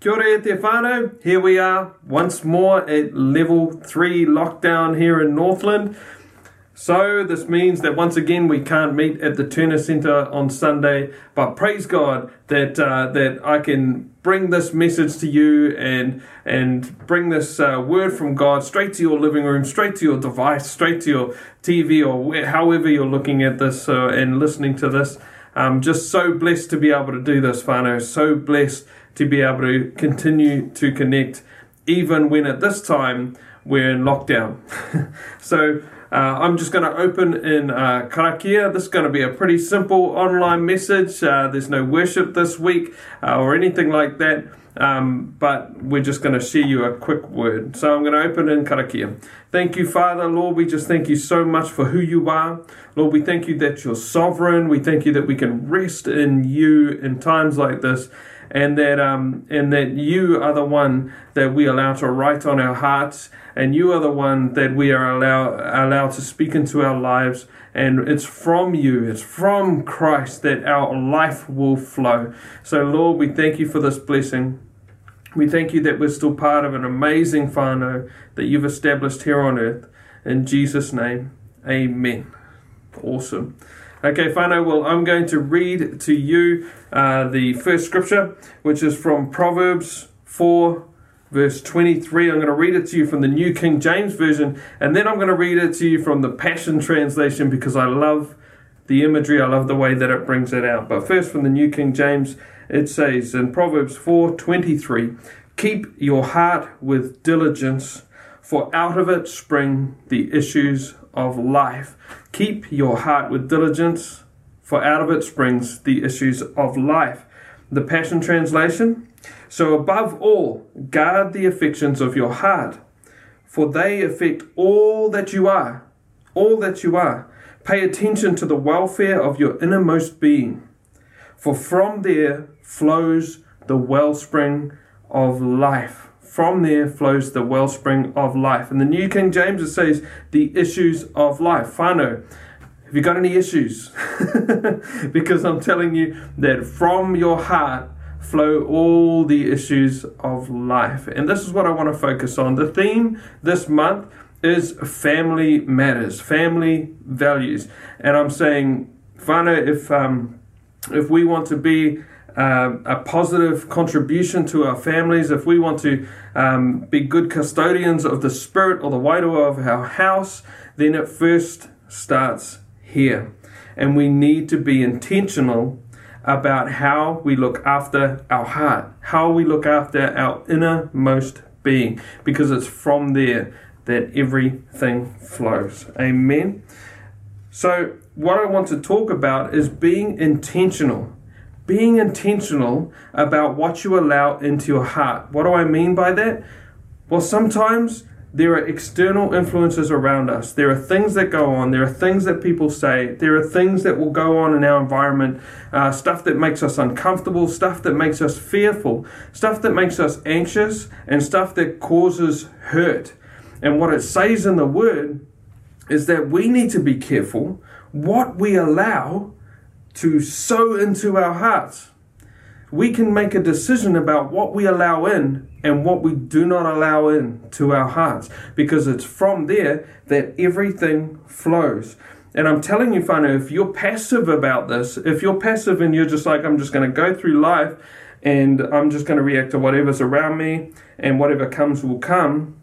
Kia ora te whānau. Here we are once more at level 3 lockdown here in Northland. So this means that once again we can't meet at the Turner Centre on Sunday, but praise God that uh, that I can bring this message to you and and bring this uh, word from God straight to your living room, straight to your device, straight to your TV or where, however you're looking at this uh, and listening to this. I'm just so blessed to be able to do this, whānau. So blessed to be able to continue to connect, even when at this time we're in lockdown. so uh, I'm just going to open in uh, Karakia. This is going to be a pretty simple online message. Uh, there's no worship this week uh, or anything like that. Um, but we're just going to share you a quick word. So I'm going to open in Karakia. Thank you, Father. Lord, we just thank you so much for who you are. Lord, we thank you that you're sovereign. We thank you that we can rest in you in times like this and that um, and that you are the one that we allow to write on our hearts, and you are the one that we are allow allowed to speak into our lives. And it's from you, it's from Christ that our life will flow. So, Lord, we thank you for this blessing. We thank you that we're still part of an amazing whānau that you've established here on earth. In Jesus' name, amen. Awesome. Okay, whānau. well, I'm going to read to you uh, the first scripture, which is from Proverbs 4, verse 23. I'm going to read it to you from the New King James Version, and then I'm going to read it to you from the Passion Translation because I love the imagery, I love the way that it brings it out. But first, from the New King James, it says in Proverbs 4 23, Keep your heart with diligence, for out of it spring the issues of life. Keep your heart with diligence, for out of it springs the issues of life. The Passion Translation. So, above all, guard the affections of your heart, for they affect all that you are. All that you are. Pay attention to the welfare of your innermost being, for from there flows the wellspring of life from there flows the wellspring of life. And the New King James, says the issues of life. Whānau, have you got any issues? because I'm telling you that from your heart flow all the issues of life. And this is what I want to focus on. The theme this month is family matters, family values. And I'm saying, Whānau, if um, if we want to be uh, a positive contribution to our families, if we want to um, be good custodians of the spirit or the wairua of our house, then it first starts here. And we need to be intentional about how we look after our heart, how we look after our innermost being, because it's from there that everything flows. Amen. So, what I want to talk about is being intentional being intentional about what you allow into your heart. What do I mean by that? Well, sometimes there are external influences around us. There are things that go on. There are things that people say. There are things that will go on in our environment. Uh, stuff that makes us uncomfortable, stuff that makes us fearful, stuff that makes us anxious, and stuff that causes hurt. And what it says in the word is that we need to be careful what we allow to sow into our hearts. We can make a decision about what we allow in and what we do not allow in to our hearts because it's from there that everything flows. And I'm telling you, whānau, if you're passive about this, if you're passive and you're just like, I'm just going to go through life and I'm just going to react to whatever's around me and whatever comes will come,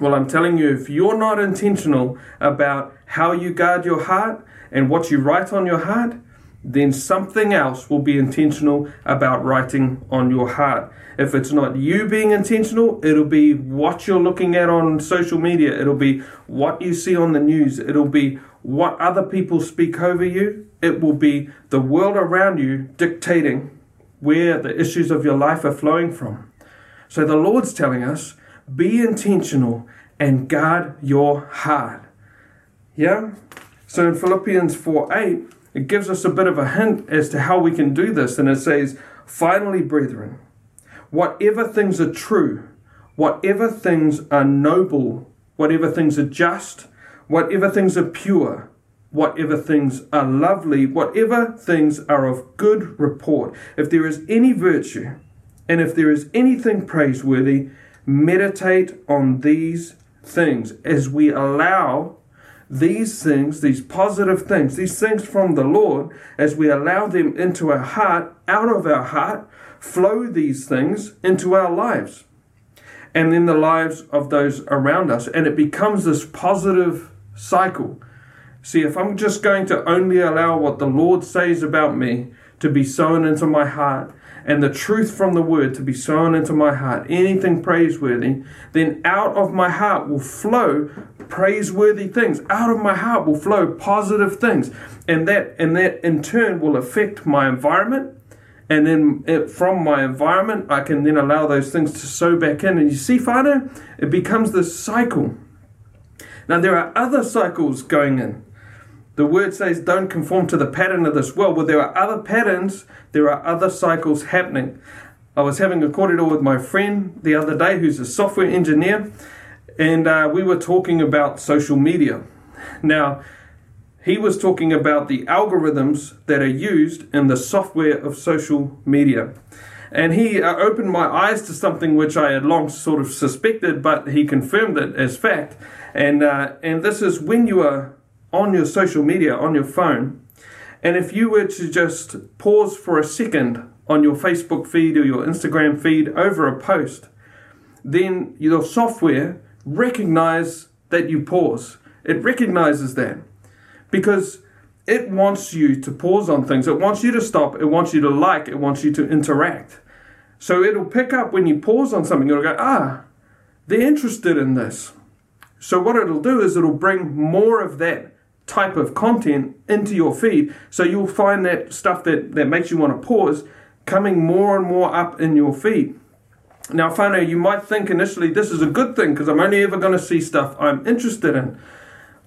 well, I'm telling you, if you're not intentional about how you guard your heart and what you write on your heart, then something else will be intentional about writing on your heart. If it's not you being intentional, it'll be what you're looking at on social media, it'll be what you see on the news, it'll be what other people speak over you, it will be the world around you dictating where the issues of your life are flowing from. So the Lord's telling us be intentional and guard your heart. Yeah? So in Philippians 4 8, it gives us a bit of a hint as to how we can do this. And it says, Finally, brethren, whatever things are true, whatever things are noble, whatever things are just, whatever things are pure, whatever things are lovely, whatever things are of good report, if there is any virtue, And if there is anything praiseworthy, meditate on these things as we allow these things, these positive things, these things from the Lord, as we allow them into our heart, out of our heart, flow these things into our lives and in the lives of those around us. And it becomes this positive cycle. See, if I'm just going to only allow what the Lord says about me to be sown into my heart, and the truth from the word to be sown into my heart, anything praiseworthy, then out of my heart will flow praiseworthy things. Out of my heart will flow positive things. And that and that in turn will affect my environment. And then it, from my environment, I can then allow those things to sow back in. And you see, Father, it becomes this cycle. Now there are other cycles going in. The word says, don't conform to the pattern of this world. Well, there are other patterns, there are other cycles happening. I was having a kōrero with my friend the other day who's a software engineer, and uh, we were talking about social media. Now, he was talking about the algorithms that are used in the software of social media. And he uh, opened my eyes to something which I had long sort of suspected, but he confirmed it as fact. And, uh, and this is when you are on your social media, on your phone, and if you were to just pause for a second on your Facebook feed or your Instagram feed over a post, then your software recognize that you pause. It recognizes that because it wants you to pause on things. It wants you to stop. It wants you to like. It wants you to interact. So it'll pick up when you pause on something. It'll go, ah, they're interested in this. So what it'll do is it'll bring more of that type of content into your feed. So you'll find that stuff that, that makes you want to pause coming more and more up in your feed. Now, whānau, you might think initially this is a good thing because I'm only ever going to see stuff I'm interested in.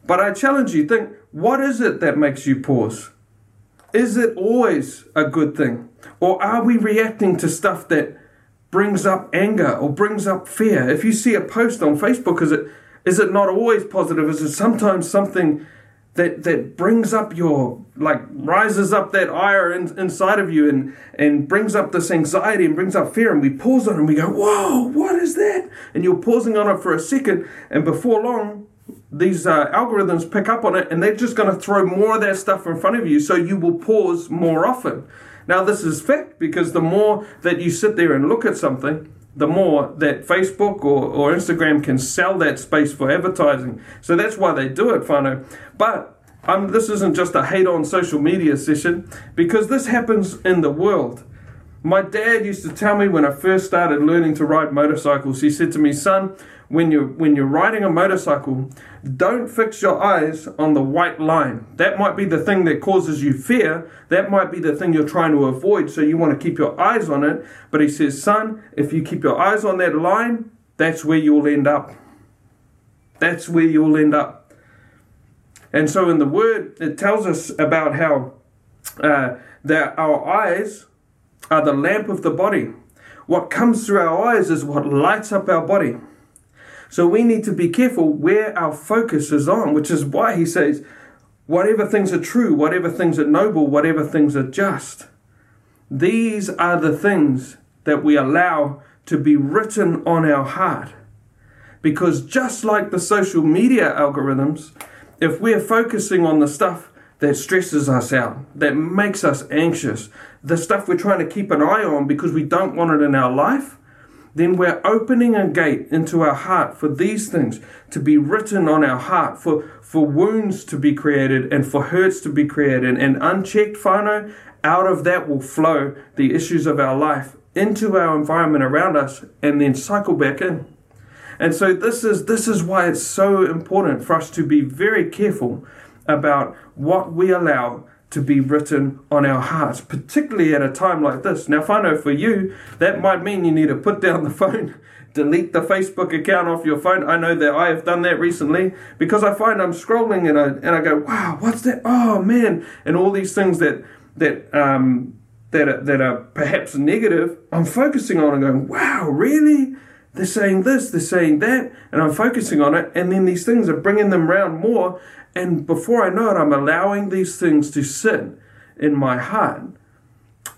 But I challenge you, think, what is it that makes you pause? Is it always a good thing? Or are we reacting to stuff that brings up anger or brings up fear? If you see a post on Facebook, is it is it not always positive? Is it sometimes something that that brings up your like rises up that ire in, inside of you and and brings up this anxiety and brings up fear. And we pause on it and we go whoa what is that? And you're pausing on it for a second. And before long these uh, algorithms pick up on it and they're just going to throw more of that stuff in front of you. So you will pause more often. Now this is fact because the more that you sit there and look at something the more that Facebook or, or Instagram can sell that space for advertising. So that's why they do it, whānau. But um, this isn't just a hate on social media session because this happens in the world. My dad used to tell me when I first started learning to ride motorcycles, he said to me, son, when you're when you're riding a motorcycle, don't fix your eyes on the white line. That might be the thing that causes you fear. That might be the thing you're trying to avoid. So you want to keep your eyes on it. But he says, son, if you keep your eyes on that line, that's where you'll end up. That's where you'll end up. And so in the word, it tells us about how uh, that our eyes are the lamp of the body. What comes through our eyes is what lights up our body. So we need to be careful where our focus is on, which is why he says, whatever things are true, whatever things are noble, whatever things are just. These are the things that we allow to be written on our heart. Because just like the social media algorithms, if we're focusing on the stuff that stresses us out, that makes us anxious, the stuff we're trying to keep an eye on because we don't want it in our life, then we're opening a gate into our heart for these things to be written on our heart, for, for wounds to be created and for hurts to be created. And unchecked, whānau, out of that will flow the issues of our life into our environment around us and then cycle back in. And so this is this is why it's so important for us to be very careful about what we allow to be written on our hearts, particularly at a time like this. Now, if I know for you, that might mean you need to put down the phone, delete the Facebook account off your phone. I know that I have done that recently because I find I'm scrolling and I and I go, wow, what's that? Oh man, and all these things that that um, that are, that are perhaps negative, I'm focusing on and going, wow, really? They're saying this, they're saying that, and I'm focusing on it, and then these things are bringing them round more, and before I know it, I'm allowing these things to sit in my heart.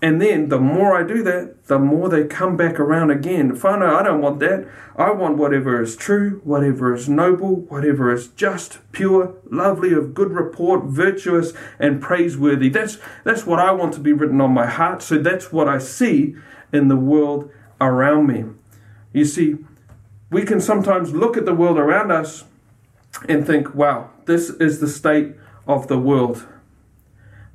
And then the more I do that, the more they come back around again. Whānau, I don't want that. I want whatever is true, whatever is noble, whatever is just, pure, lovely, of good report, virtuous, and praiseworthy. That's, that's what I want to be written on my heart. So that's what I see in the world around me. You see, we can sometimes look at the world around us and think, wow, this is the state of the world.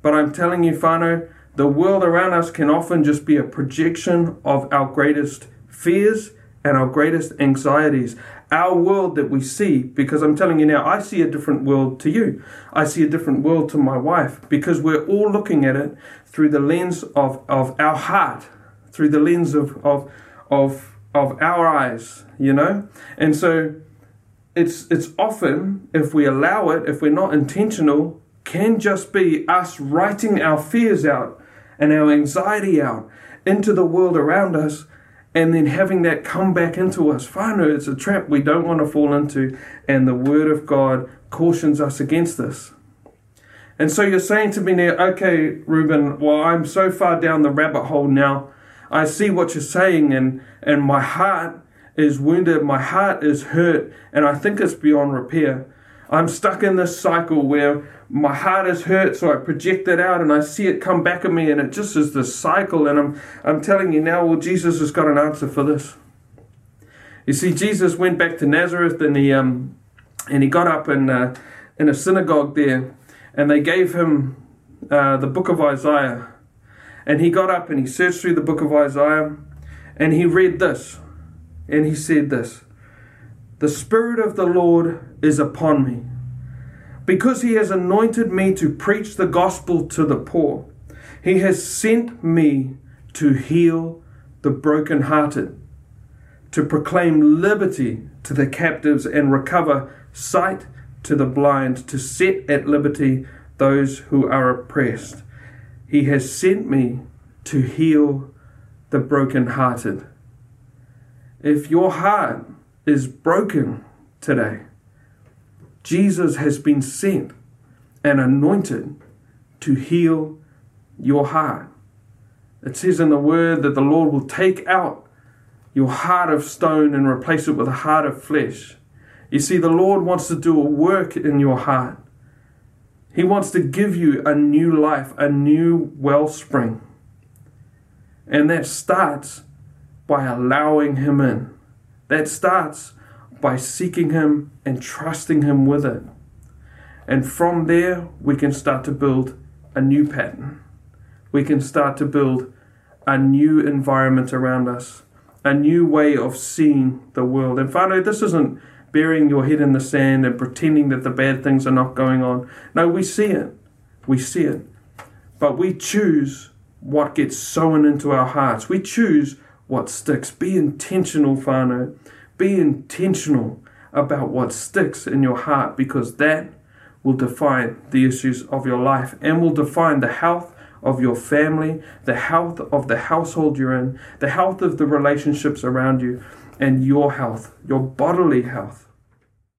But I'm telling you, whānau, the world around us can often just be a projection of our greatest fears and our greatest anxieties. Our world that we see, because I'm telling you now, I see a different world to you. I see a different world to my wife, because we're all looking at it through the lens of, of our heart, through the lens of, of, of, of our eyes, you know? And so it's, it's often, if we allow it, if we're not intentional, can just be us writing our fears out and our anxiety out into the world around us and then having that come back into us. Whānau, it's a trap we don't want to fall into, and the Word of God cautions us against this. And so you're saying to me now, okay, Reuben, well, I'm so far down the rabbit hole now. I see what you're saying, and, and my heart is wounded, my heart is hurt, and I think it's beyond repair. I'm stuck in this cycle where my heart is hurt, so I project that out and I see it come back at me, and it just is this cycle. And I'm, I'm telling you now, well, Jesus has got an answer for this. You see, Jesus went back to Nazareth and he, um, and he got up in, uh, in a synagogue there, and they gave him uh, the book of Isaiah. And he got up and he searched through the book of Isaiah, and he read this, and he said this The Spirit of the Lord is upon me because he has anointed me to preach the gospel to the poor. He has sent me to heal the brokenhearted, to proclaim liberty to the captives and recover sight to the blind, to set at liberty those who are oppressed. He has sent me to heal the brokenhearted. If your heart is broken today, Jesus has been sent and anointed to heal your heart. It says in the word that the Lord will take out your heart of stone and replace it with a heart of flesh. You see, the Lord wants to do a work in your heart. He wants to give you a new life, a new wellspring. And that starts by allowing Him in. That starts by seeking Him and trusting Him with it. And from there, we can start to build a new pattern. We can start to build a new environment around us, a new way of seeing the world. And finally, this isn't burying your head in the sand and pretending that the bad things are not going on. No, we see it. We see it. But we choose what gets sown into our hearts. We choose what sticks. Be intentional, whānau. Be intentional about what sticks in your heart because that will define the issues of your life and will define the health of your family, the health of the household you're in, the health of the relationships around you, and your health, your bodily health.